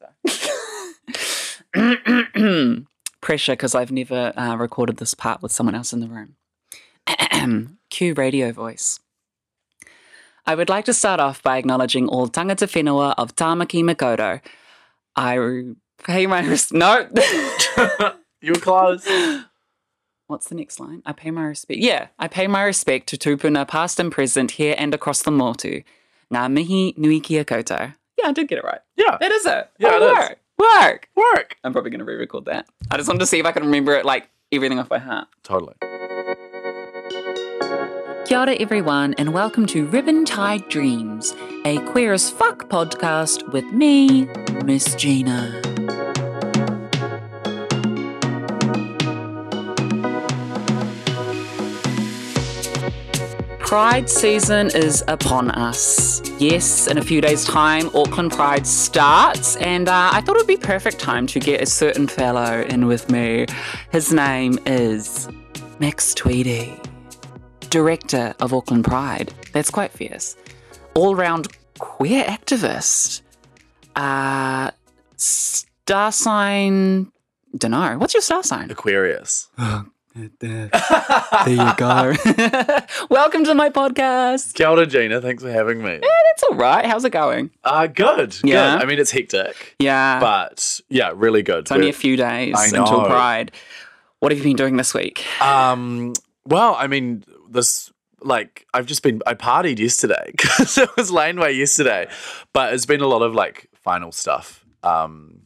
so. Pressure because I've never uh, recorded this part with someone else in the room. Cue radio voice. I would like to start off by acknowledging all tangata whenua of Tamaki Makaurau. I pay my res- no. you were close. What's the next line? I pay my respect. Yeah, I pay my respect to tupuna past and present here and across the motu. Ngā mihi nui kia koutou. Yeah, I did get it right. Yeah. That is it. Yeah, oh, it is. work. Work. Work. I'm probably going to re-record that. I just wanted to see if I could remember it, like everything off by heart. Totally. Kia ora, everyone, and welcome to Ribbon Tied Dreams, a queer as fuck podcast with me, Miss Gina. Pride season is upon us. Yes, in a few days' time, Auckland Pride starts, and uh, I thought it would be perfect time to get a certain fellow in with me. His name is Max Tweedie director of Auckland Pride. That's quite fierce. All round queer activist. Uh, star sign. Don't know. What's your star sign? Aquarius. there you go. Welcome to my podcast. Kia ora, Gina. Thanks for having me. That's all right. How's it going? Uh, good. Yeah? Good. I mean, it's hectic, Yeah. but yeah, really good. it's only a few days I until. Pride. What have you been doing this week? Um, well, I mean, this like I've just been I partied yesterday because it was laneway yesterday, but it's been a lot of like final stuff. Um,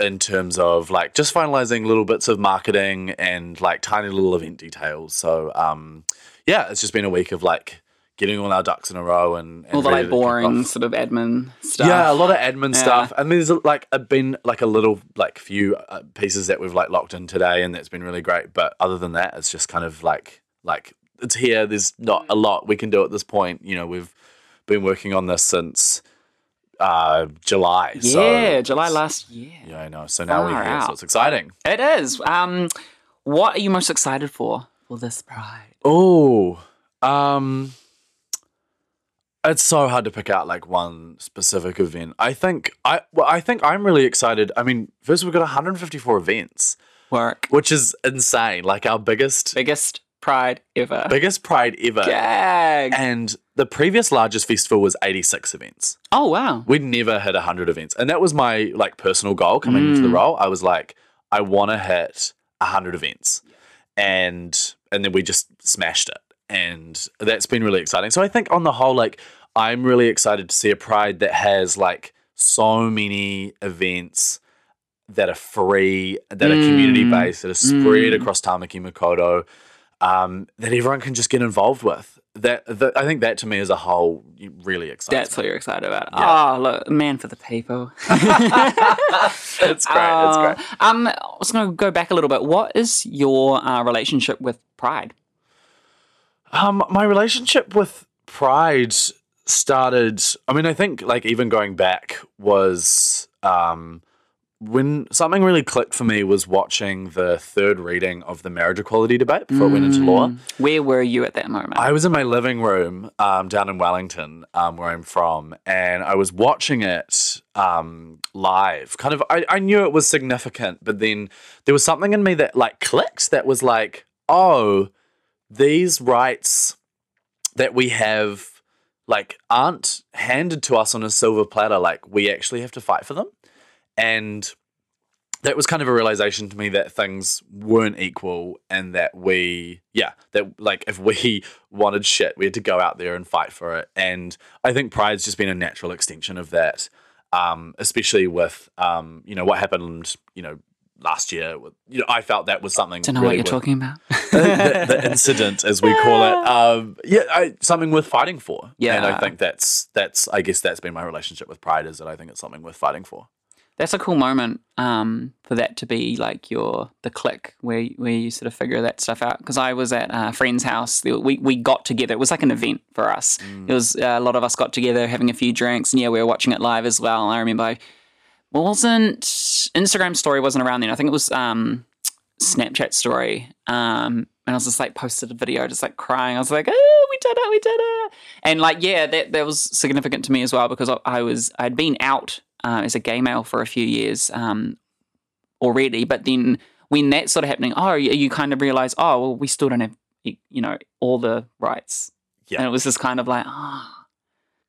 in terms of like just finalizing little bits of marketing and like tiny little event details. So um, yeah, it's just been a week of like getting all our ducks in a row and, and All the like boring sort of admin stuff. Yeah, a lot of admin Yeah. stuff, and there's like been like a little like few uh, pieces that we've like locked in today, and that's been really great. But other than that, it's just kind of like like it's here. There's not a lot we can do at this point. You know, we've been working on this since uh July. so Yeah, July last year. Yeah, I know. So now we're here, so it's exciting. It is. Um, what are you most excited for for this Pride? Oh, um, it's so hard to pick out like one specific event. I think I well, I think I'm really excited. I mean, first we've got 154 events, Work. which is insane. Like our biggest Biggest Pride ever. biggest pride ever. Gag. And the previous largest festival was 86 events. Oh wow. We'd never hit 100 events. And that was my like personal goal coming into the Mm. role. I was like I want to hit 100 events. And and then we just smashed it. And that's been really exciting. So I think on the whole like I'm really excited to see a pride that has like so many events that are free, that are community based, that are spread Mm. across Tamaki Makaurau, um, that everyone can just get involved with. That, that I think that to me as a whole really exciting. That's what you're excited about. Yeah. Oh, look, man for the people. it's great. it's Uh, great. Um, I was going to go back a little bit. What is your uh, relationship with Pride? Um, my relationship with Pride started. I mean, I think like even going back was um, when something really clicked for me was watching the third reading of the marriage equality debate before it went into law. Mm. Where were you at that moment? I was in my living room um, down in Wellington, um, where I'm from, and I was watching it um, live. Kind of, I, I knew it was significant, but then there was something in me that like clicked that was like, oh, these rights that we have like aren't handed to us on a silver platter. Like we actually have to fight for them, and that was kind of a realization to me that things weren't equal and that we yeah that like if we wanted shit we had to go out there and fight for it and i think pride's just been a natural extension of that um especially with um you know what happened you know last year with, you know i felt that was something Don't know really what you're talking about. the, the incident, as we call it. Um, yeah, I, something worth fighting for. Yeah. and I think that's that's. I guess that's been my relationship with Pride is that I think it's something worth fighting for. That's a cool moment um, for that to be like your the click where where you sort of figure that stuff out. Because I was at a friend's house, we we got together. It was like an event for us. It was uh, a lot of us got together having a few drinks, and yeah, we were watching it live as well. I remember I wasn't Instagram story wasn't around then. I think it was um, Snapchat story. Um, and I was just like posted a video, just like crying. I was like, "Oh, we did it, we did it!" And like, yeah, that that was significant to me as well because I, I was I'd been out uh, as a gay male for a few years um, already. But then when that's sort of happening, oh, you, you kind of realize, oh, well, we still don't have, you know, all the rights. Yeah. And it was just kind of like, ah,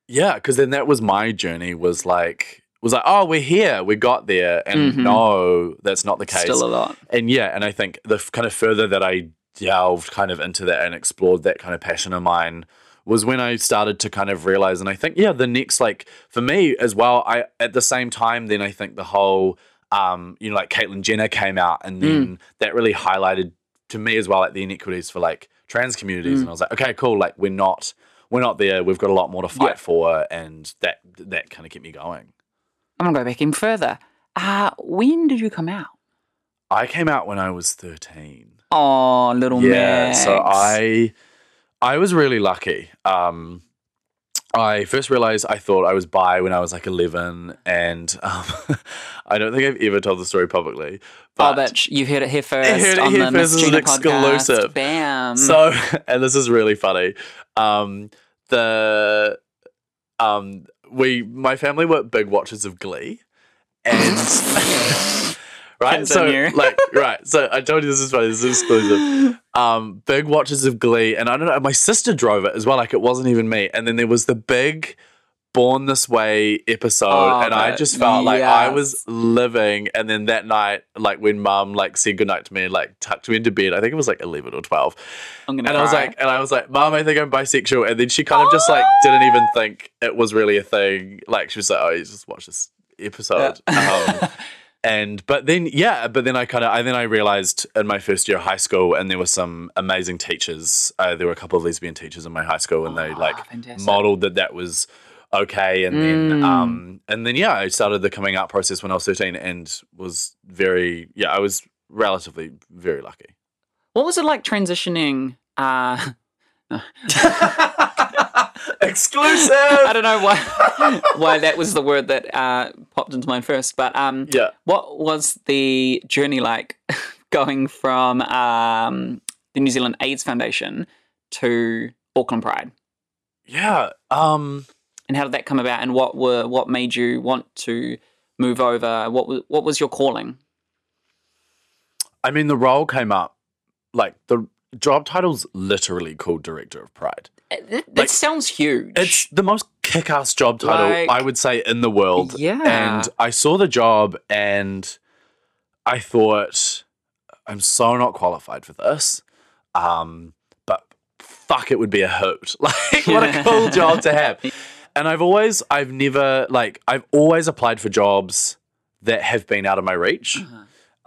Yeah, because then that was my journey. Was like was like, oh, we're here, we got there, and Mhm. no, that's not the case. still a lot. and yeah, and I think the f- kind of further that I delved kind of into that and explored that kind of passion of mine was when I started to kind of realize, and I think yeah, the next like for me as well. I at the same time, then I think the whole um, you know, like Caitlyn Jenner came out, and then that really highlighted to me as well, like the inequities for like trans communities, and I was like, okay, cool, like we're not. We're not there. We've got a lot more to fight Yeah. for, and that that kind of kept me going. I'm to go back even further. Uh, when did you come out? I came out when I was thirteen. Oh, little man. yeah Max. so i i was really lucky um i first realized i thought i was bi when i was like 11 and um i don't think i've ever told the story publicly but oh, bitch, you heard it here first I heard it on here the first, Miss this is Gina an podcast. exclusive. Bam. so and this is really funny um the um we my family were big watchers of glee and right? So like right. So i told you this is funny. This is exclusive. Um big watches of glee. And i don't know my sister drove it as well. Like it wasn't even me. And then there was the big born this way episode. Oh, and i just felt like i was living. And then that night like when mum like said goodnight to me and like tucked me into bed i think it was like 11 or 12 I'm gonna and I was like, and I was like, Mom, I think I'm bisexual. And then she kind of just like didn't even think it was really a thing. Like she was like, oh, you just watch this episode. Um, and but then yeah, but then I kind of I then I realized in my first year of high school, and there were some amazing teachers. Uh, there were a couple of lesbian teachers in my high school, and they Oh, like fantastic. modeled that that was okay. And then Mm. um and then yeah, I started the coming out process when I was 13, and was very yeah, I was relatively very lucky. what was it like transitioning? Uh, Exclusive. I don't know why why that was the word that uh, popped into mind first, but um, Yeah. what was the journey like going from um, the New Zealand AIDS Foundation to Auckland Pride? Yeah. Um and how did that come about and what were what made you want to move over what was what was your calling I mean the role came up like the job title's literally called director of pride. That, that Like, sounds huge It's the most kick-ass job title Like- I would say in the world. Yeah. And I saw the job and I thought I'm so not qualified for this. Um but fuck it would be a hoot. Like what a cool job to have. And I've always I've never like I've always applied for jobs that have been out of my reach. Uh-huh.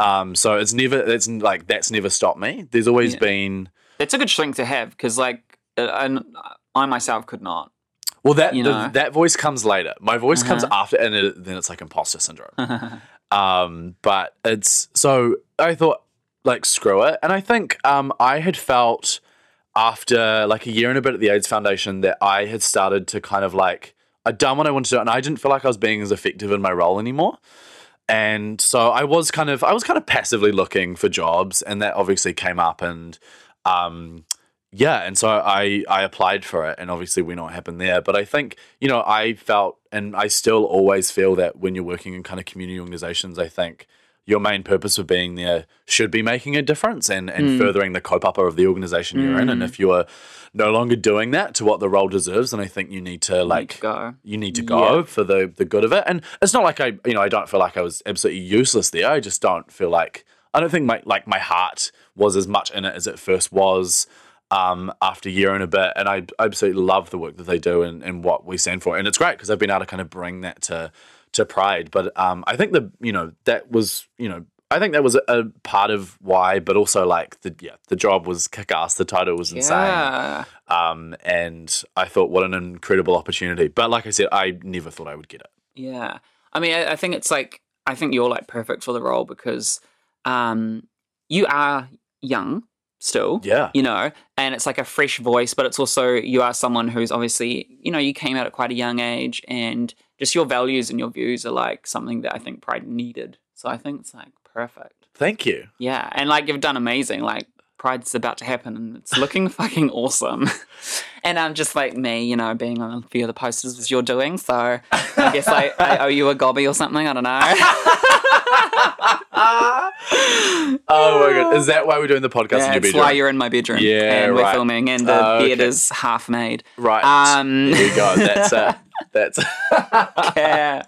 Um, so it's never it's like that's never stopped me. There's always Yeah. been it's a good strength to have because like and i myself could not well that You the- that voice comes later. My voice comes Uh-huh. after, and it, then it's like imposter syndrome. um, but it's so I thought like screw it, and I think um I had felt after like a year and a bit at the AIDS Foundation that I had started to kind of like I'd done what I wanted to do, and I didn't feel like I was being as effective in my role anymore. And so I was kind of I was kind of passively looking for jobs, and that obviously came up, and um, yeah, and so I I applied for it, and obviously we know what happened there. But I think you know I felt, and I still always feel that when you're working in kind of community organizations, I think your main purpose of being there should be making a difference and, and Mm. furthering the kaupapa of the organization you're in. And if you're no longer doing that to what the role deserves, then I think you need to like go you need to go Yeah. for the the good of it. And it's not like I you know I don't feel like I was absolutely useless there. I just don't feel like I don't think my like my heart was as much in it as it first was um, after a year and a bit. And I absolutely love the work that they do and, and what we stand for. And it's great because I've been able to kind of bring that to to Pride. But um, I think the you know that was you know. I think that was a, a part of why, but also like the yeah, the job was kick ass. The title was insane yeah um, and I thought, what an incredible opportunity. But like I said, I never thought I would get it. Yeah. I mean, I, I think it's like, I think you're like perfect for the role because um, you are young still. Yeah. You know, and it's like a fresh voice, but it's also, you are someone who's obviously, you know, you came out at quite a young age and just your values and your views are like something that I think Pride needed. So I think it's like perfect. Thank you. Yeah. And like you've done amazing. Like, Pride's about to happen and it's looking fucking awesome. And I'm just like me, you know, being on a few of the posters as you're doing. So I guess I, I owe you a gobby or something. I don't know. oh my god, is that why we're doing the podcast in your That's bedroom? why you're in my bedroom. Yeah, and we're right. filming, and the Oh, bed is half made. right. Um, there you go. That's uh, that's yeah.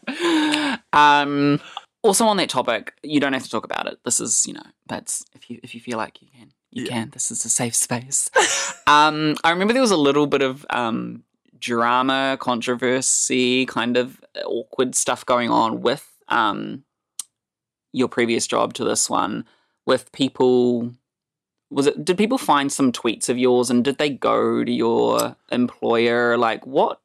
Um, also on that topic, you don't have to talk about it. This is, you know, that's if you if you feel like you you Yeah. can. This is a safe space. um, I remember there was a little bit of um drama, controversy, kind of awkward stuff going on with um your previous job to this one, with people. Was it? Did people find some tweets of yours, and did they go to your employer? Like what?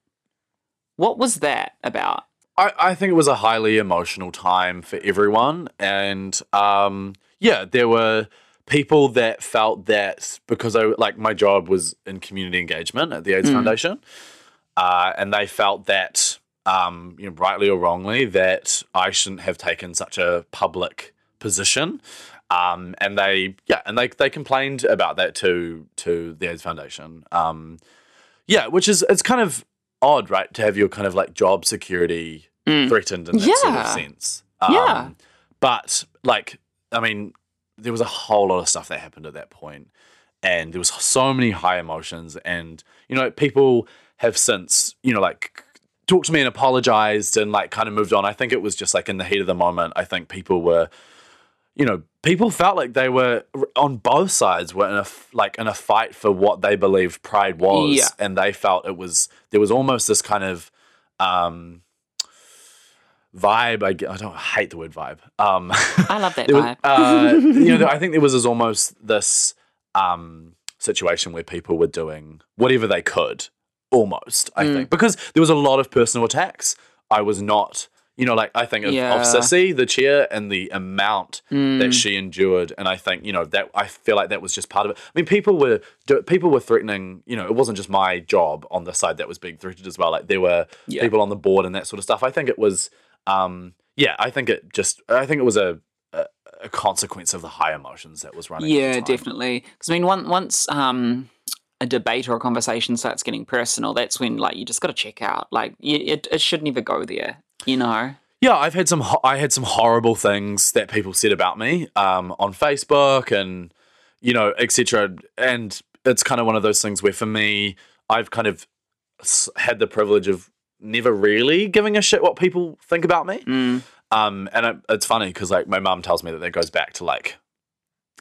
What was that about? I, I think it was a highly emotional time for everyone. And um, yeah, there were people that felt that because I like my job was in community engagement at the AIDS Mm. Foundation, uh, and they felt that, um, you know, rightly or wrongly, that I shouldn't have taken such a public position. Um, and they, yeah, and they they complained about that to to the AIDS Foundation. Um, yeah, which is it's kind of odd, right, to have your kind of like job security Mm. threatened in that sort of sense. Um, Yeah. But like, I mean, there was a whole lot of stuff that happened at that point, and there was so many high emotions, and you know, people have since, you know, like talked to me and apologized and like kind of moved on. I think it was just like in the heat of the moment. I think people were, you know, people felt like they were on both sides were in a like in a fight for what they believed pride was, Yeah. and they felt it was there was almost this kind of um vibe. I don't hate the word vibe. Um, I love that was, vibe. uh, you know, I think there was this almost this um, situation where people were doing whatever they could, almost. I Mm. think because there was a lot of personal attacks. I was not, you know, like I think of, Yeah. of Cissy, the chair, and the amount Mm. that she endured, and I think you know that I feel like that was just part of it. I mean, people were people were threatening. You know, it wasn't just my job on the side that was being threatened as well. Like there were Yeah. people on the board and that sort of stuff. I think it was, um, yeah, I think it just, I think it was a a, a consequence of the high emotions that was running. Yeah, definitely. Because I mean, one, once um, a debate or a conversation starts getting personal, that's when like you just got to check out. Like you, it, it should never go there. You know. Yeah, I've had some. ho- I had some horrible things that people said about me um, on Facebook and you know, etc. And it's kind of one of those things where, for me, I've kind of had the privilege of never really giving a shit what people think about me. Mm. Um, and it, it's funny because like my mum tells me that that goes back to like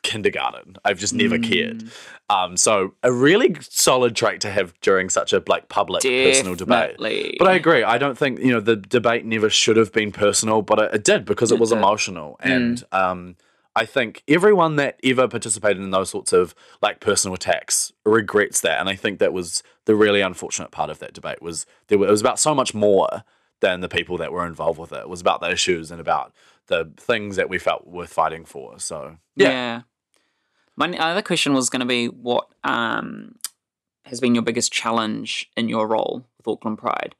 kindergarten. I've just never cared. Mm. Um, so a really solid trait to have during such a like public personal debate. But I agree. I don't think you know the debate never should have been personal, but it, it did because it, It was did. emotional, and um, I think everyone that ever participated in those sorts of like personal attacks regrets that, and I think that was the really unfortunate part of that debate was there were, it was about so much more than the people that were involved with it. It was about the issues and about the things that we felt worth fighting for. So yeah. yeah, My other question was going to be what um, has been your biggest challenge in your role with Auckland Pride?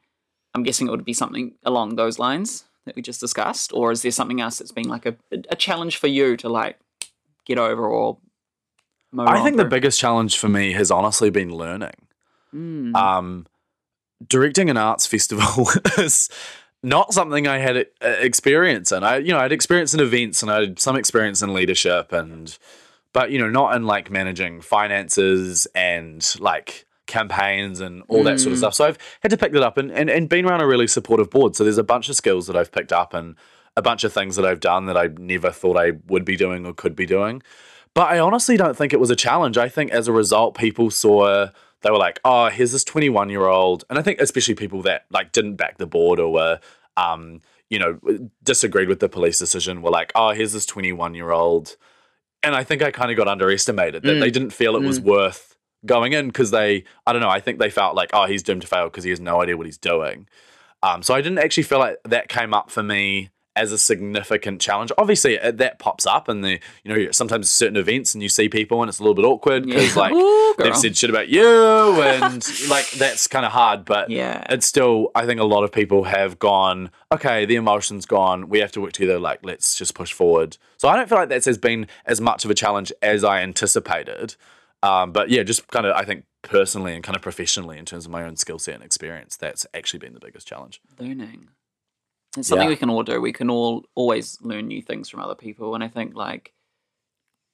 I'm guessing it would be something along those lines that we just discussed, or is there something else that's been like a, a challenge for you to like get over or? I think the biggest challenge for me has honestly been learning. Mm. um, directing an arts festival is not something I had uh, experience in. I, you know, I had experience in events and I had some experience in leadership and, but you know, not in like managing finances and like campaigns and all that sort of Mm. stuff. So I've had to pick that up and, and, and been around a really supportive board. So there's a bunch of skills that I've picked up and a bunch of things that I've done that I never thought I would be doing or could be doing. But I honestly don't think it was a challenge. I think as a result, people saw they were like, "Oh, here's this 21 year old," and I think especially people that like didn't back the board or were, um, you know, disagreed with the police decision were like, "Oh, here's this 21 year old," and I think I kind of got underestimated that Mm. they didn't feel it was worth going in because they, I don't know, I think they felt like, "Oh, he's doomed to fail because he has no idea what he's doing." Um, so I didn't actually feel like that came up for me as a significant challenge. Obviously, uh, that pops up, and the you know sometimes certain events, and you see people, and it's a little bit awkward because Yeah. like Ooh, they've said shit about you, and like that's kind of hard. But Yeah. it's still, I think a lot of people have gone, okay, the emotion's gone. We have to work together. Like, let's just push forward. So I don't feel like that's has been as much of a challenge as I anticipated. Um, but yeah, just kind of, I think personally and kind of professionally in terms of my own skill set and experience, that's actually been the biggest challenge. learning. It's something Yeah. we can all do. We can all always learn new things from other people, and I think like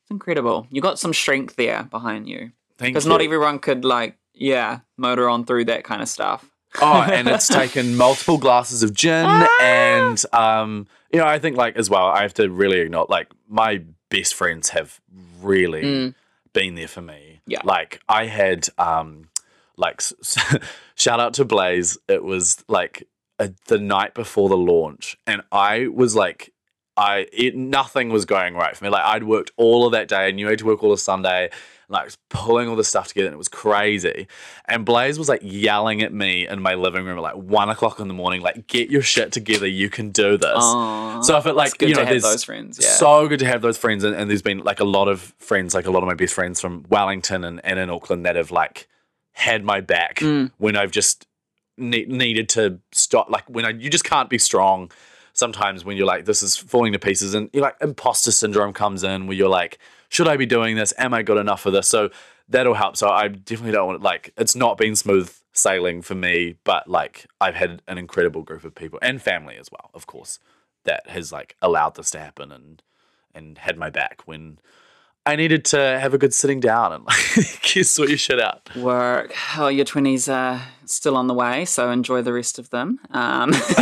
it's incredible. You got some strength there behind you Thank because not everyone could like yeah motor on through that kind of stuff. oh, and it's taken multiple glasses of gin, and um, you know, I think like as well, I have to really acknowledge like my best friends have really Mm. Been there for me. Yeah. like I had um, like shout out to Blaze. It was like a, the night before the launch, and I was like. I it, nothing was going right for me. Like I'd worked all of that day. I knew I had to work all of Sunday. Like I was pulling all this stuff together, and it was crazy. And Blaze was like yelling at me in my living room at like one o'clock in the morning, like, get your shit together, you can do this. Aw, so I felt like you know, to have there's those friends. Yeah. so good to have those friends, and, and there's been like a lot of friends, like a lot of my best friends from Wellington and, and in Auckland that have like had my back Mm. when I've just ne- needed to stop. Like when I, you just can't be strong. Sometimes when you're like, this is falling to pieces, and you're like, imposter syndrome comes in where you're like, should I be doing this? Am I good enough for this? So that'll help. So I definitely don't want like it's not been smooth sailing for me, but like I've had an incredible group of people and family as well, of course, that has like allowed this to happen and and had my back when I needed to have a good sitting down and like sort your shit out. Work. Oh, your twenties are still on the way, so enjoy the rest of them. Um,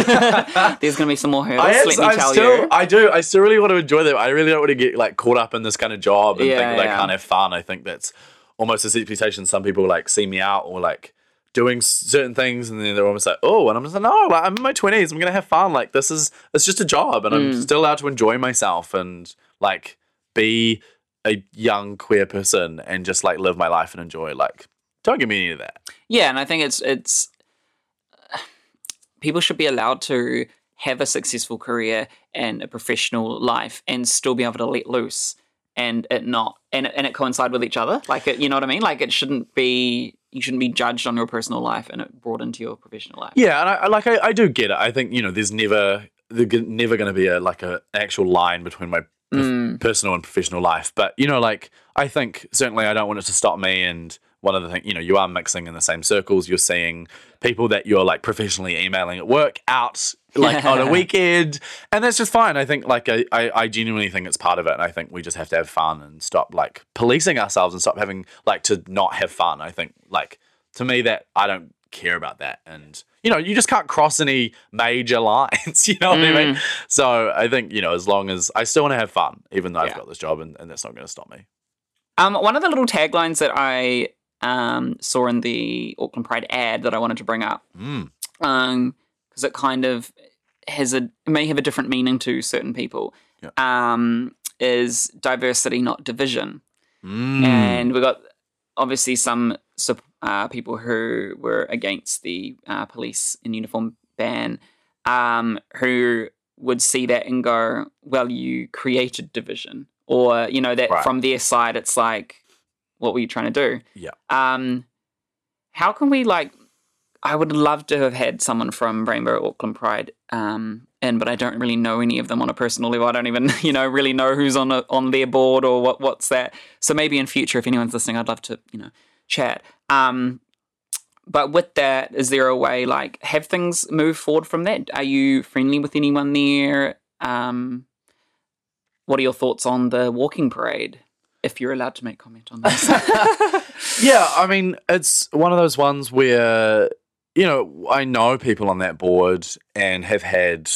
there's going to be some more hurdles. I, am, let me I tell still, you. I do, I still really want to enjoy them. I really don't want to get like caught up in this kind of job and Yeah, think that yeah. I can't have fun. I think that's almost a expectation. Some people like see me out or like doing certain things, and then they're almost like, "Oh," and I'm just like, "No, like, I'm in my twenties. I'm gonna have fun. Like this is it's just a job, and Mm. I'm still allowed to enjoy myself and like be a young queer person and just like live my life and enjoy. Like, don't give me any of that. Yeah, and I think it's it's people should be allowed to have a successful career and a professional life and still be able to let loose and it not and it, and it coincide with each other. Like it, you know what I mean? Like it shouldn't be you shouldn't be judged on your personal life and it brought into your professional life. Yeah, and I like I, I do get it. I think you know, there's never there's never going to be a like a an actual line between my Mm. personal and professional life. But you know, like I think certainly I don't want it to stop me. And one of the things, you know, you are mixing in the same circles. You're seeing people that you're like professionally emailing at work out like on a weekend, and that's just fine. I think like I, I I genuinely think it's part of it, and I think we just have to have fun and stop like policing ourselves and stop having like to not have fun. I think like to me that I don't care about that and you know you just can't cross any major lines you know what i Mm. mean so i think you know as long as i still want to have fun even though i've got this job and, and that's not going to stop me Um, one of the little taglines that I um, saw in the Auckland Pride ad that I wanted to bring up, mm. because it kind of has a may have a different meaning to certain people, Yeah. um, is diversity, not division. Mm. And we got obviously some sup- uh, people who were against the uh, police in uniform ban, um, who would see that and go, "Well, you created division," or you know that Right. from their side, it's like, "What were you trying to do?" Yeah. Um, how can we like? I would love to have had someone from Rainbow Auckland Pride um, in, but I don't really know any of them on a personal level. I don't even, you know, really know who's on a, on their board or what what's that. So maybe in future, if anyone's listening, I'd love to, you know, chat. Um, but with that, is there a way like have things move forward from that? Are you friendly with anyone there? Um, what are your thoughts on the walking parade? If you're allowed to make comment on this. yeah i mean it's one of those ones where you know i know people on that board and have had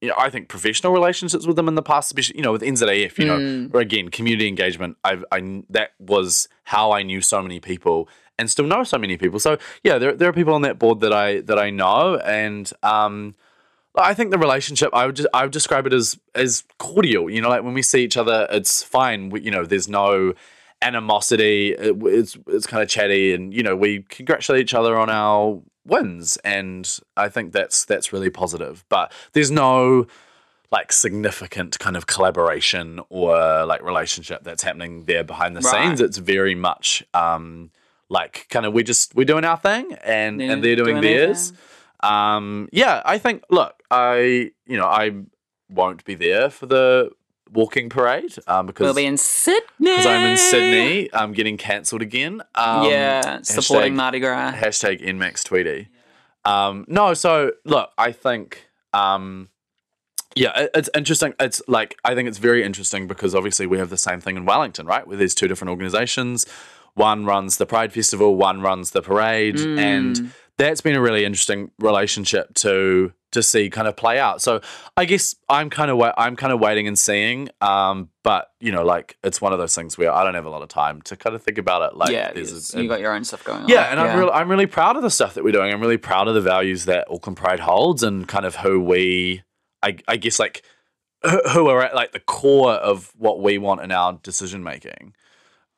you know i think professional relationships with them in the past especially you know with nzaf you know Mm. or again community engagement I've, i that was how i knew so many people and still know so many people so yeah there, there are people on that board that i that i know and um I think the relationship I would just, I would describe it as as cordial. You know, like when we see each other, it's fine. We, you know, there's no animosity. It, it's it's kind of chatty, and you know, we congratulate each other on our wins, and I think that's that's really positive. But there's no like significant kind of collaboration or like relationship that's happening there behind the Right. scenes. It's very much um like kind of we're just we're doing our thing and and they're doing, doing theirs. Um yeah, I think look, I you know, I won't be there for the walking parade um because We'll be in Sydney. because I'm in Sydney, I'm getting cancelled again. Um, yeah, supporting hashtag- Mardi Gras. Hashtag NMAX Tweedie. Um, no, so look, I think, um, yeah, it, it's interesting. It's like, I think it's very interesting because obviously we have the same thing in Wellington, right? Where there's two different organizations. One runs the Pride Festival, one runs the parade. Mm. And that's been a really interesting relationship to to see kind of play out. So I guess I'm kind of wa- I'm kind of waiting and seeing. Um, but you know, like it's one of those things where I don't have a lot of time to kind of think about it. Like, yeah, a- you got your own stuff going on. yeah, and I'm really I'm really proud of the stuff that we're doing. I'm really proud of the values that Auckland Pride holds and kind of who we I I guess like who who are at like the core of what we want in our decision making.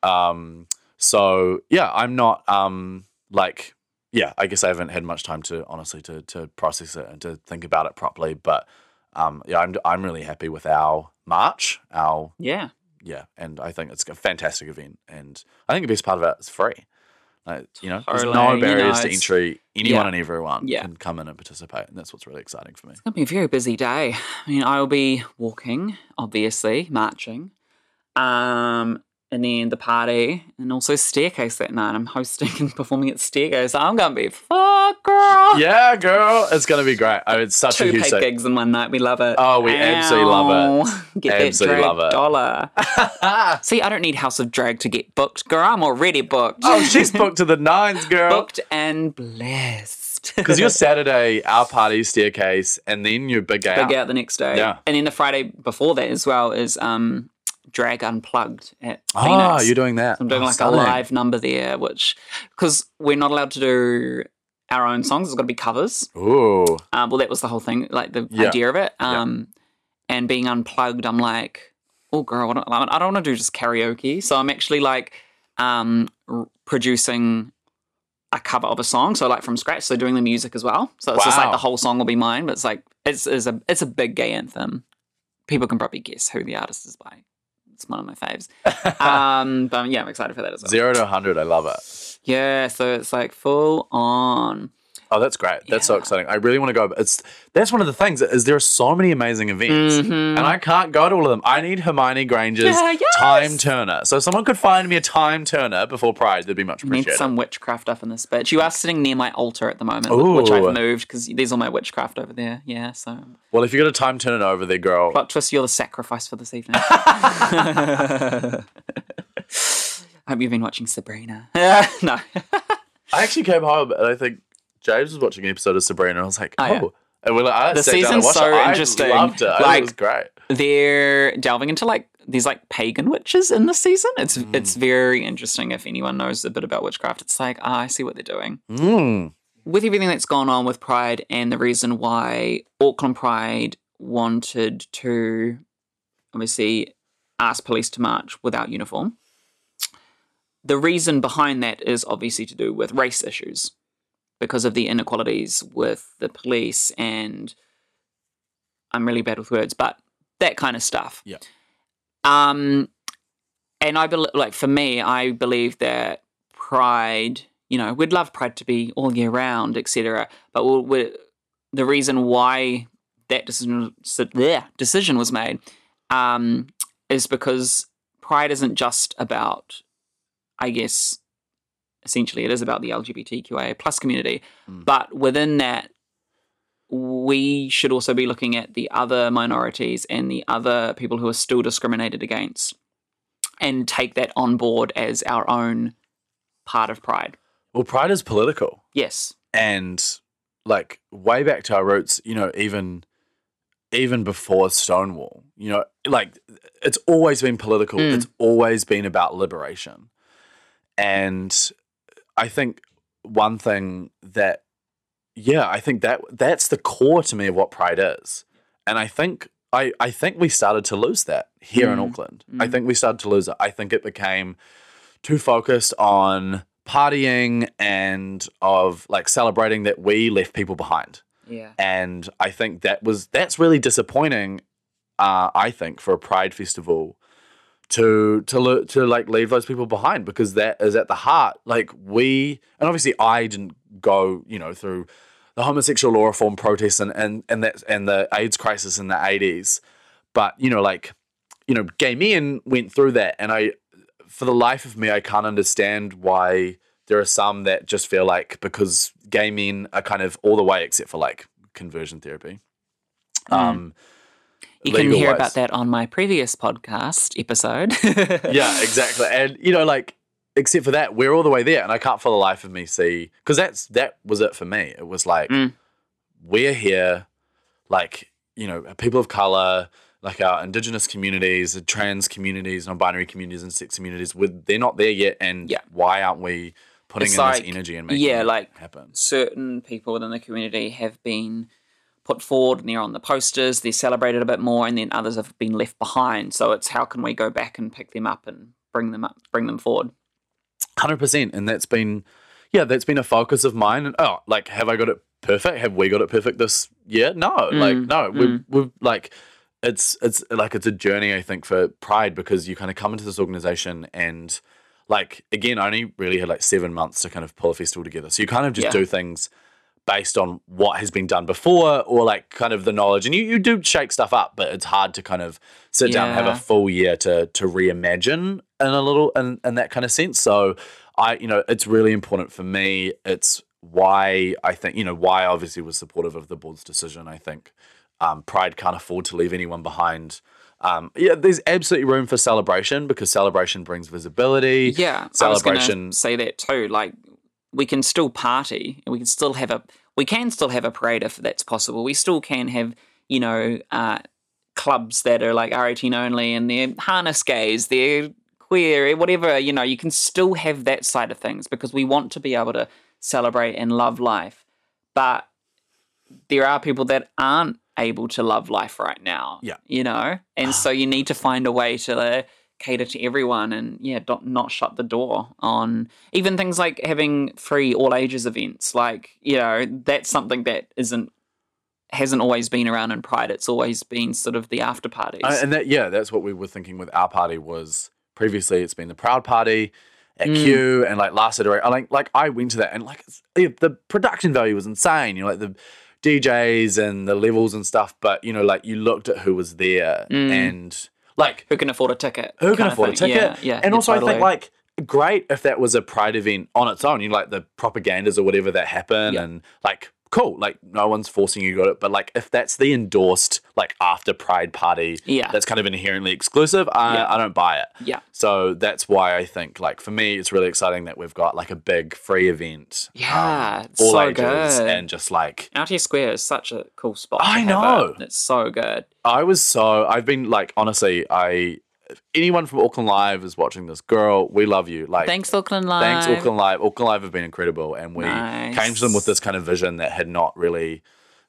Um so yeah, I'm not um like yeah, I guess I haven't had much time to honestly to to process it and to think about it properly, but um yeah, I'm I'm really happy with our march, our yeah. yeah, and I think it's a fantastic event, and I think the best part of it is free. Like, you know, there's Totally, no you barriers know, to entry. Anyone yeah, and everyone yeah. can come in and participate, and that's what's really exciting for me. It's gonna be a very busy day. I mean, I will be walking, obviously, marching, um, and then the party, and also staircase that night. I'm hosting and performing at staircase. I'm gonna be fuck girl. Yeah, girl, it's gonna be great. I mean, it's such Two a huge paid gigs in one night. We love it. Oh, we absolutely love it. Get Absolutely that love it. dollar. See, I don't need House of Drag to get booked, girl. I'm already booked. oh, she's booked to the nines, girl. booked and blessed. Because your Saturday, our party staircase, and then your big out. big out the next day. Yeah. And then the Friday before that as well is um drag unplugged at Ah, Phoenix. you're doing that. I'm doing Oh, like stunning. a live number there, which because we're not allowed to do our own songs, it's got to be covers. Ooh, Um, well, that was the whole thing, like the Yeah. idea of it. Um, and being unplugged, I'm like, oh girl, I don't, I don't want to do just karaoke. So I'm actually like um r- producing a cover of a song, so like from scratch. So doing the music as well. So it's just like the whole song will be mine, but it's like it's, it's a it's a big gay anthem. People can probably guess who the artist is by. It's one of my faves. um, but yeah, I'm excited for that as well. zero to hundred. I love it. Yeah, so it's like full on. Oh, that's great. That's so exciting. I really want to go. It's that's one of the things is there are so many amazing events, Mhm. and I can't go to all of them. I need Hermione Granger's Yeah, yes! time turner. So if someone could find me a time turner before Pride, that'd be much Need appreciated. some witchcraft up in this bitch. You are sitting near my altar at the moment, which I've moved because there's all my witchcraft over there. Yeah, so well, if you got a time turner over there, girl, plot twist, you're the sacrifice for this evening. I hope you've been watching Sabrina. no. I actually came home and I think James was watching an episode of Sabrina, and I was like, Oh, oh. yeah. And we're like, I The season's so it. interesting. I loved it. Like- it was great. They're delving into like these like pagan witches in this season. It's Mm. it's very interesting if anyone knows a bit about witchcraft. It's like, ah, I see what they're doing. Mm. with everything that's gone on with Pride and the reason why Auckland Pride wanted to obviously ask police to march without uniform, the reason behind that is obviously to do with race issues because of the inequalities with the police and I'm really bad with words, but that kind of stuff. Yeah. Um, and I believe, like for me, I believe that Pride, you know, we'd love Pride to be all year round, etc. But we'll, we the reason why that decision, yeah, decision was made um, is because Pride isn't just about, I guess, essentially it is about the LGBTQIA plus community, Mm. but within that, we should also be looking at the other minorities and the other people who are still discriminated against and take that on board as our own part of pride. Well, Pride is political. Yes. and like way back to our roots you know even even before stonewall you know like it's always been political Mm. it's always been about liberation and i think one thing that yeah i think that that's the core to me of what pride is and i think i i think we started to lose that here in Mm. auckland i Mm. think we started to lose it i think it became too focused on partying and of like celebrating that we left people behind Yeah. and i think that was that's really disappointing uh, I think, for a Pride festival to to to like leave those people behind because that is at the heart. Like we, and obviously I didn't go, you know, through the homosexual law reform protests and and and that and the AIDS crisis in the eighties, but you know, like you know, gay men went through that, and I, for the life of me, I can't understand why there are some that just feel like because gay men are kind of all the way except for like conversion therapy. Um, You can hear about that on my previous podcast episode. yeah, exactly. And you know, like, except for that, we're all the way there, and I can't for the life of me see because that's that was it for me. It was like Mm. we're here, like you know, people of color, like our indigenous communities, the trans communities, non-binary communities, and sex communities. With they're not there yet, and Yeah. why aren't we putting It's in like- this energy and making yeah, like- happen? Certain people within the community have been put forward and they're on the posters, they're celebrated a bit more, and then others have been left behind. So it's how can we go back and pick them up and bring them up, bring them forward. Hundred percent, and that's been, yeah, that's been a focus of mine. And oh, like, have I got it perfect? Have we got it perfect this year? No, mm, like, no, we've, mm. we've like, it's it's like it's a journey. I think for Pride because you kind of come into this organization and, like, again, I only really had like seven months to kind of pull a festival together. So you kind of just Yeah. do things based on what has been done before or like kind of the knowledge. And you, you do shake stuff up but it's hard to kind of sit down and have a full year to to reimagine in a little in, in that kind of sense. So i you know it's really important for me. It's why i think you know why I obviously was supportive of the board's decision i think. Um, pride can't afford to leave anyone behind. Um, yeah there's absolutely room for celebration because celebration brings visibility. Yeah, celebration say that too. Like we can still party, and we can still have a we can still have a parade if that's possible. We still can have you know uh, clubs that are like R eighteen only, and they're harness gays, they're queer, whatever. You know, you can still have that side of things because we want to be able to celebrate and love life, but there are people that aren't able to love life right now. Yeah. you know, and so you need to find a way to. Cater to everyone and yeah don't, not shut the door on even things like having free all ages events like you know that's something that isn't hasn't always been around in pride it's always been sort of the after parties Uh, and that yeah, that's what we were thinking with our party was previously it's been the Proud Party at Q and like last iteration. I like like I went to that and like yeah, the production value was insane. You know, like the DJs and the levels and stuff. But you know, like you looked at who was there and like who can afford a ticket who can afford a ticket? yeah, yeah and also I think like great if that was a pride event on its own. You know, like the propagandas or whatever that happen Yeah. and like cool. Like no one's forcing you to go to it. But like if that's the endorsed like after pride party Yeah. that's kind of inherently exclusive, I, Yeah. I don't buy it. yeah So that's why I think like for me it's really exciting that we've got like a big free event. um, Yeah, it's all so ages good. and just like Aotea Square is such a cool spot I know. it. it's so good I was so I've been like honestly I if anyone from Auckland Live is watching this, girl, we love you. Like thanks auckland live Thanks, Auckland Live. Auckland Live have been incredible, and we Nice. came to them with this kind of vision that had not really.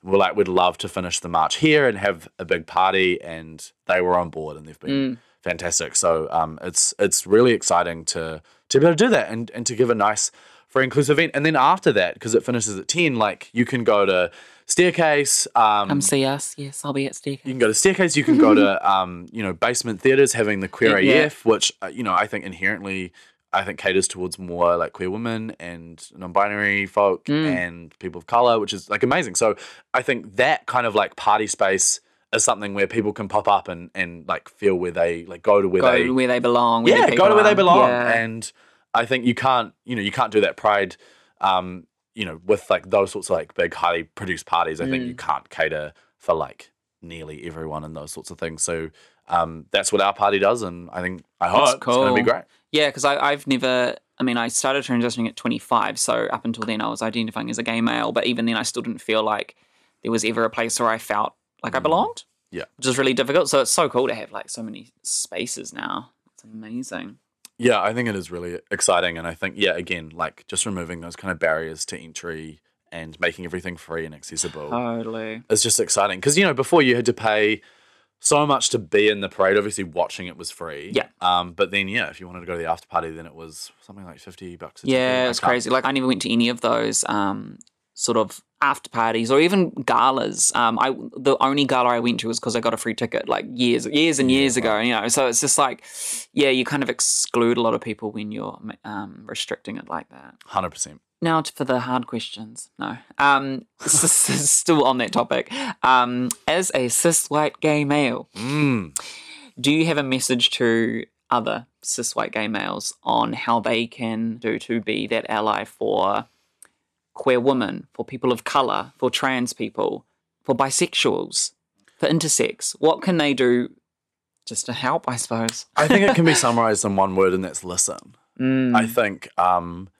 We're like, we'd love to finish the march here and have a big party, and they were on board, and they've been Mm. fantastic. So, um, it's it's really exciting to to be able to do that and and to give a nice free inclusive event, and then after that, because it finishes at ten, like you can go to Staircase. Um, come see us yes i'll be at Staircase. you can go to Staircase. You can go to, um, you know, basement theaters having the queer Yeah. AF, which uh, you know I think inherently, I think caters towards more like queer women and non-binary folk Mm. and people of color, which is like amazing. So I think that kind of like party space is something where people can pop up and and like feel where they like go to where go they where they belong where yeah go to where they belong. Yeah. And I think you can't you know you can't do that pride. Um, you know, with like those sorts of like big, highly produced parties, I think Mm. you can't cater for like nearly everyone and those sorts of things. So um, that's what our party does, and I think I hope That's it's going to be great. Yeah, because I've never. I mean, I started transitioning at 25, so up until then I was identifying as a gay male. But even then, I still didn't feel like there was ever a place where I felt like I belonged. Mm. Yeah. which is really difficult. So it's so cool to have like so many spaces now. It's amazing. Yeah, I think it is really exciting, and I think yeah, again, like just removing those kind of barriers to entry and making everything free and accessible Totally. is just exciting because you know before you had to pay so much to be in the parade. Obviously, watching it was free. Yeah. Um, but then yeah, if you wanted to go to the after party, then it was something like fifty bucks. A. Yeah, it's crazy. Like I never went to any of those um, sort of after parties or even galas. Um, I the only gala I went to was because I got a free ticket like years, years and years ago. You know, so it's just like, yeah, you kind of exclude a lot of people when you're um, restricting it like that. Hundred percent. Now for the hard questions. No. Um, still on that topic. Um, as a cis white gay male, Mm. do you have a message to other cis white gay males on how they can do to be that ally for queer women, for people of color, for trans people, for bisexuals, for intersex? What can they do just to help, I suppose? I think it can be summarized in one word, and that's listen. Mm, I think um,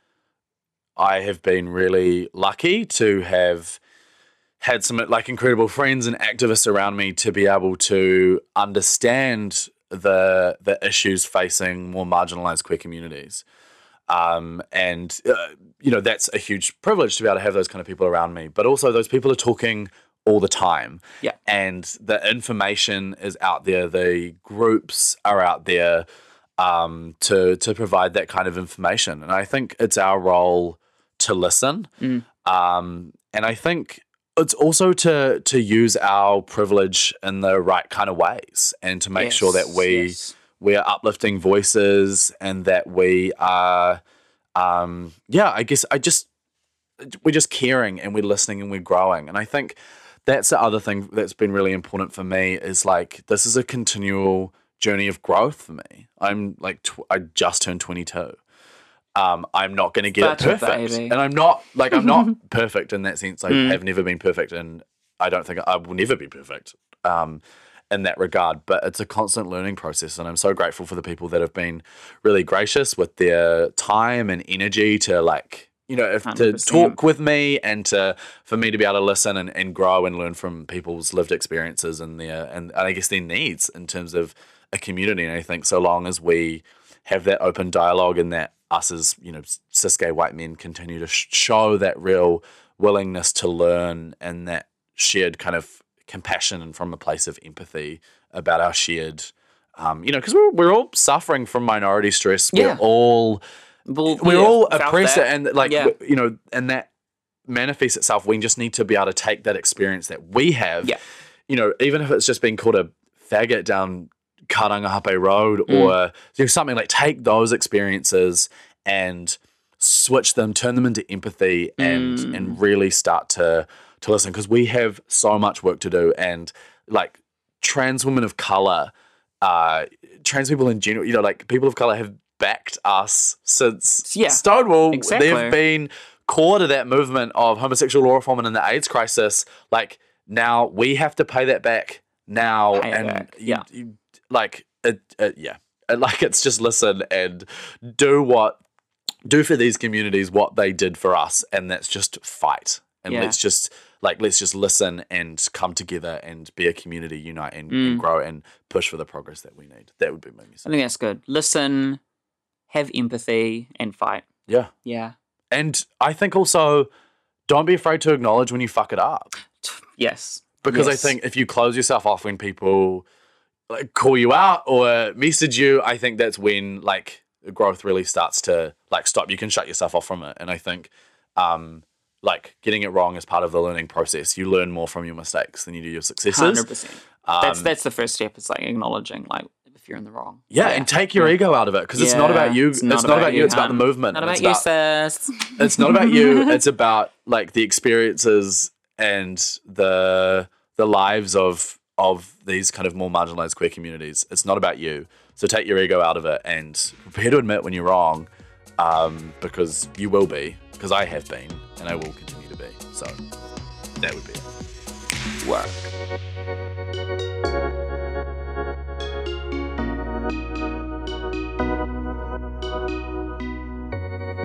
I have been really lucky to have had some like incredible friends and activists around me to be able to understand the the issues facing more marginalized queer communities. Um, and uh, you know that's a huge privilege to be able to have those kind of people around me. But also those people are talking all the time. Yeah. And the information is out there. The groups are out there um, to to provide that kind of information. And I think it's our role to listen. Mm. Um, and I think it's also to to use our privilege in the right kind of ways and to make sure that we yes. We are uplifting voices and that we are um yeah i guess i just we're just caring and we're listening and we're growing. And i think that's the other thing that's been really important for me is like this is a continual journey of growth for me. I'm like tw- i just turned 22 um, I'm not going to get it perfect, and I'm not like I'm not perfect in that sense. I Mm. have never been perfect, and I don't think I will never be perfect. Um, in that regard. But it's a constant learning process, and I'm so grateful for the people that have been really gracious with their time and energy to like you know if, to talk with me and to for me to be able to listen and, and grow and learn from people's lived experiences and their and, and I guess their needs in terms of a community. And I think so long as we have that open dialogue and that us as you know cis gay white men continue to sh- show that real willingness to learn and that shared kind of compassion and from a place of empathy about our shared um, you know because we're, we're all suffering from minority stress we're Yeah. all Well, we're yeah, all oppressed that. and like Yeah. you know and that manifests itself we just need to be able to take that experience that we have Yeah. you know even if it's just being called a faggot down Karangahape Road Mm. or you know, something like take those experiences and switch them turn them into empathy and Mm. and really start to to listen because we have so much work to do and like trans women of color uh trans people in general you know like people of color have backed us since Yeah, Stonewall exactly. they've been core to that movement of homosexual law reform and in the AIDS crisis like now we have to pay that back now Pay and back, yeah. you- like it, it yeah like it's just listen and do what do for these communities what they did for us and that's just fight and Yeah. let's just like let's just listen and come together and be a community unite and, Mm. and grow and push for the progress that we need that would be my message. I think that's good. Listen, have empathy, and fight. yeah Yeah. and i think also don't be afraid to acknowledge when you fuck it up Yes. because I think if you close yourself off when people like call you out or message you, I think that's when like growth really starts to like stop. You can shut yourself off from it, and I think um like getting it wrong is part of the learning process. You learn more from your mistakes than you do your successes. Hundred percent. Um, That's that's the first step. It's like acknowledging like if you're in the wrong. yeah, and take your yeah. ego out of it because it's not about you. it's It's not not, about about you. you, It's about the movement. Not about it's you, sis. it's not about you it's about like the experiences and the the lives of of these kind of more marginalized queer communities it's not about you so take your ego out of it and prepare to admit when you're wrong um, because you will be because i have been and i will continue to be so that would be it work.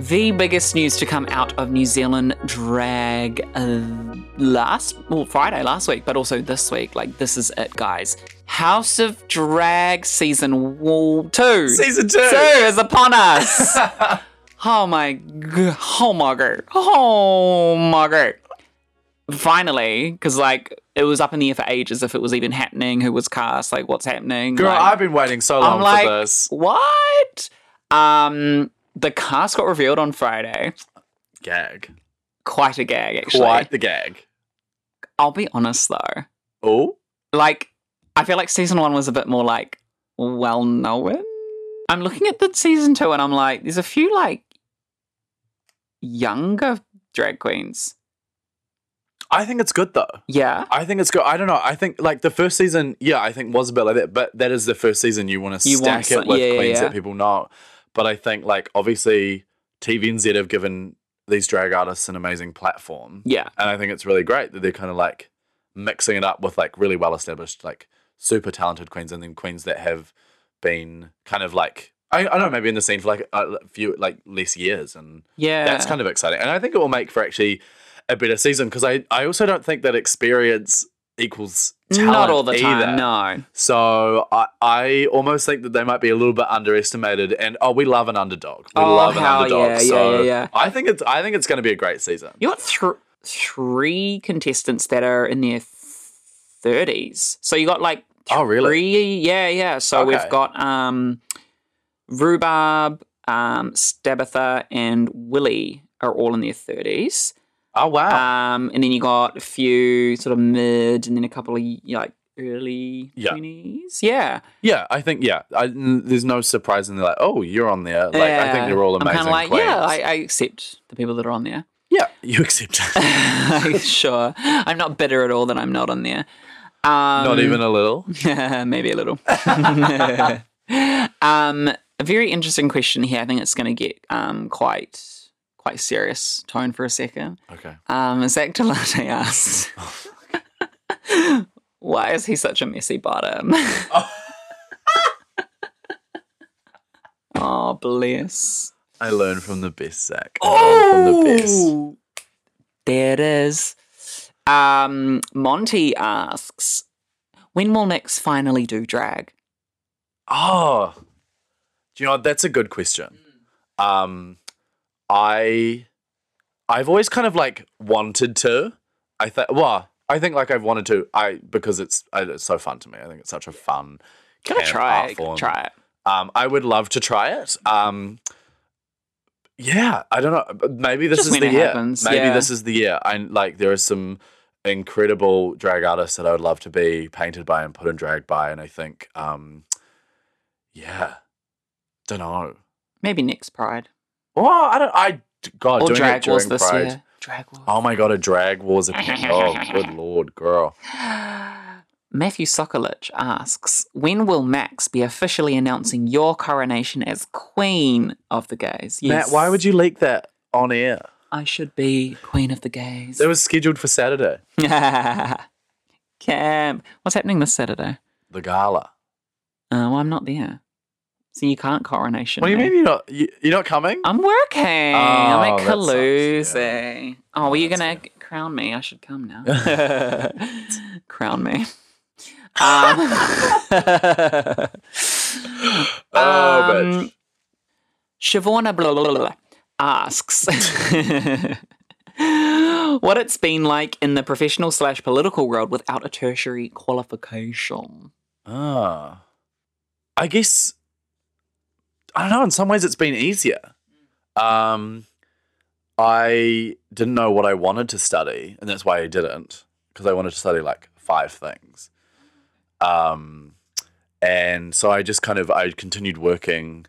The biggest news to come out of New Zealand drag uh, last, well, Friday last week, but also this week. Like, this is it, guys. House of Drag season w- two. season two Two is upon us. oh my, g- oh my god, oh my god. Finally, because like it was up in the air for ages if it was even happening, who was cast, like what's happening. girl like, i've been waiting so long I'm like, for this what? Um, the cast got revealed on Friday. gag quite a gag, actually. Quite the gag. I'll be honest though. Oh, Like, I feel like season one was a bit more like well known. I'm looking at the season two and I'm like, there's a few like younger drag queens. I think it's good though. Yeah. I think it's good. I don't know. I think like the first season, yeah, I think was a bit like that. But that is the first season you want to You stack want some- it with yeah, yeah, queens yeah. that people know. But I think like obviously TVNZ have given these drag artists an amazing platform, Yeah. and I think it's really great that they're kind of like mixing it up with like really well established, like super talented queens, and then queens that have been kind of like I, I don't know maybe in the scene for like a few like less years and Yeah. that's kind of exciting. And I think it will make for actually a better season because I, I also don't think that experience equals talent Not all the time, no. So I, I almost think that they might be a little bit underestimated. And oh, we love an underdog. We Oh, love an underdog. yeah, yeah, so yeah, yeah. I think it's I think it's going to be a great season. You got th- three contestants that are in their thirties. So you got like Oh, really? three. Yeah, yeah. So we've got um, Rhubarb, um, Stabitha, and Willie are all in their thirties. Oh wow. Um, and then you got a few sort of mid, and then a couple of like early Yeah. twenties. Yeah, yeah, I think yeah. I, there's no surprise in there. Like oh, you're on there. Like I think Yeah. they're all I'm amazing. kind of like, queens. yeah, I, I accept the people that are on there. yeah, you accept. sure, I'm not bitter at all that I'm not on there. Um, Not even a little. maybe a little. um, a very interesting question here. I think it's going to get um, quite quite serious tone for a second. Okay. Um, Zach Delante asked, "Why is he such a messy bottom?" oh, bless. I learned from the best, Zach. I learned from the best. Oh, there it is. Um, Monty asks, "When will Nix finally do drag?" Oh, do you know what? that's a good question. Um, I, I've always kind of like wanted to. I think. Well, I think like I've wanted to. I because it's it's so fun to me. I think it's such a fun. Kind of try it. Gotta try it. Um, I would love to try it. Um, yeah, I don't know. Maybe this Just is the year. happens, Maybe yeah. this is the year. I like there are some incredible drag artists that I would love to be painted by and put in drag by, and I think, um, yeah, don't know. Maybe next Pride Well, I don't. I God or doing Drag it during Wars this Pride. year. Drag Wars. Oh my god, a drag wars oh, good lord, girl. Matthew Sokolich asks, "When will Max be officially announcing your coronation as Queen of the Gays?" Matt, why would you leak that on air? I should be Queen of the Gays? It was scheduled for Saturday, Cam, what's happening this Saturday? the gala. Uh, well, I'm not there, so you can't coronation. What do you me. mean you're not? You, you're not coming? I'm working. Oh, I'm at Caluzzi. Oh, well, you're that's gonna crown me. I should come now. crown me. Um, Oh, um, Siobhan blah, blah, blah, blah, asks what it's been like in the professional slash political world without a tertiary qualification. Ah. I guess I don't know, in some ways it's been easier. Um I didn't know what I wanted to study, and that's why I didn't, because I wanted to study like five things. Um and so I just kind of I continued working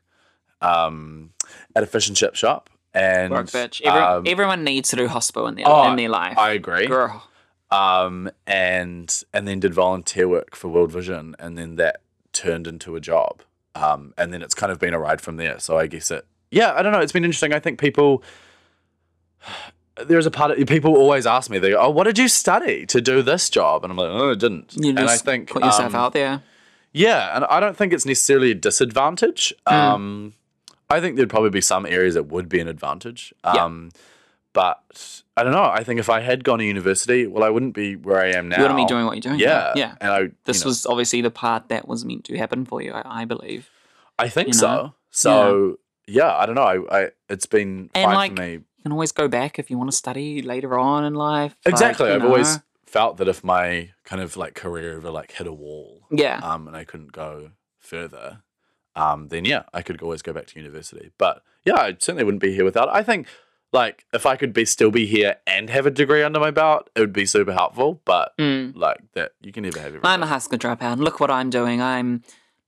um at a fish and chip shop and Work, bitch. Every, um, everyone needs to do hospital in their, oh, in their life. I agree. Girl. um, and and then did volunteer work for World Vision, and then that turned into a job, um, and then it's kind of been a ride from there. So I guess it, yeah, I don't know. It's been interesting. I think people. There's a part of people always ask me, they go, "Oh, what did you study to do this job?" And I'm like, "Oh, I didn't." You and I think put yourself um, out there. yeah, and I don't think it's necessarily a disadvantage. Hmm. Um, I think there'd probably be some areas that would be an advantage. Um, But I don't know. I think if I had gone to university, well, I wouldn't be where I am now. You wouldn't be doing what you're doing. Yeah, Yeah. And I, This you know, was obviously the part that was meant to happen for you, I, I believe. I think you so. know? So yeah. I don't know. I, I it's been And, fine like, for me. You can always go back if you want to study later on in life. Exactly. you I've know. always felt that if my kind of like career ever like hit a wall, Yeah. um, and I couldn't go further, um, then yeah, I could always go back to university. But yeah, I certainly wouldn't be here without. it. I think, like if I could be still be here and have a degree under my belt, it would be super helpful. But Mm. like that, you can never have everything. I'm a high school dropout. and Look what I'm doing. I'm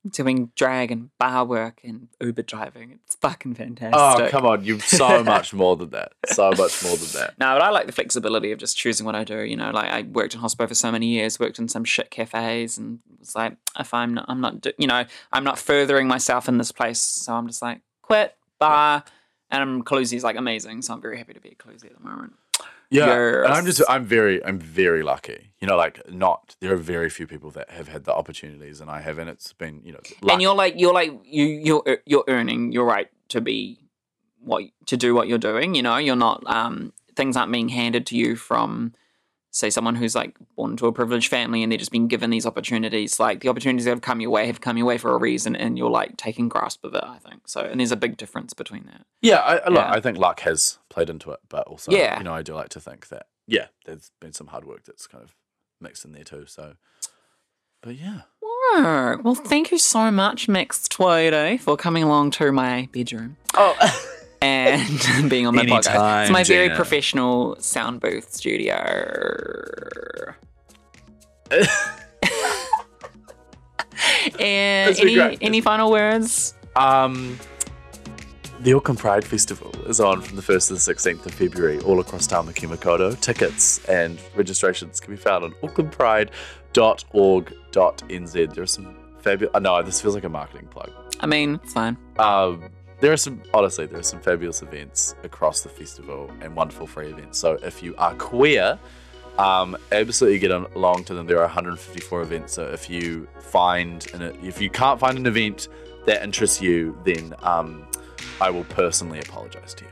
doing drag and bar work and Uber driving. It's fucking fantastic. oh come on, you're so much more than that. So much more than that. No, but I like the flexibility of just choosing what I do. You know, like I worked in hospital for so many years, worked in some shit cafes, and it's like if I'm not, I'm not, you know, I'm not furthering myself in this place, so I'm just like quit bar. And is like amazing, so I'm very happy to be at Caluzzi at the moment. Yeah, and I'm just I'm very I'm very lucky. You know, like not there are very few people that have had the opportunities, and I have, and It's been you know, luck. And you're like, you're like, you, you're, you're earning your right to be what to do what you're doing. You know, you're not um things aren't being handed to you from say someone who's like born into a privileged family and they're just being given these opportunities. Like the opportunities that have come your way have come your way for a reason, and you're like taking grasp of it. I think so, and there's a big difference between that. yeah, I, I- Yeah. I think luck has played into it, but also Yeah. you know, I do like to think that yeah, there's been some hard work that's kind of mixed in there too. So, but yeah. Well, thank you so much, max Tweedie, for coming along to my bedroom. oh, and being on my podcast. It's Anytime, my very Gina. professional sound booth studio. and any any final words? Um, the Auckland Pride Festival is on from the 1st to the 16th of February all across Tamaki Makaurau. Tickets and registrations can be found on aucklandpride.org.nz. There are some fabulous. Uh, no, this feels like a marketing plug. I mean, it's fine. Um, there are some, honestly, there are some fabulous events across the festival and wonderful free events. So if you are queer, um, absolutely get along to them. There are 154 events. So if you find, an, if you can't find an event that interests you, then um, I will personally apologize to you.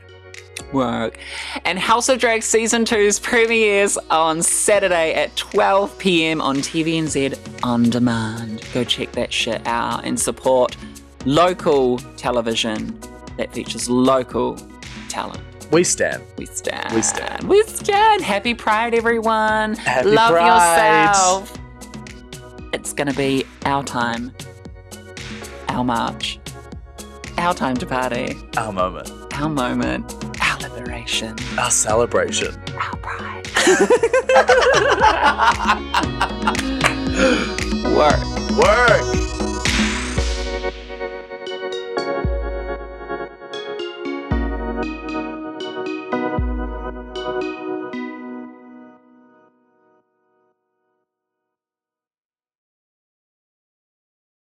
Work. And House of Drag Season 2's premieres on Saturday at 12 pm on TVNZ On Demand. Go check that shit out and support local television that features local talent. We stand. We stand. We stand. We stand. Happy Pride, everyone. Happy Love Pride. yourself. It's going to be our time, our march, our time to party, Our moment. our moment, our liberation, Our celebration. our pride. Work. Work.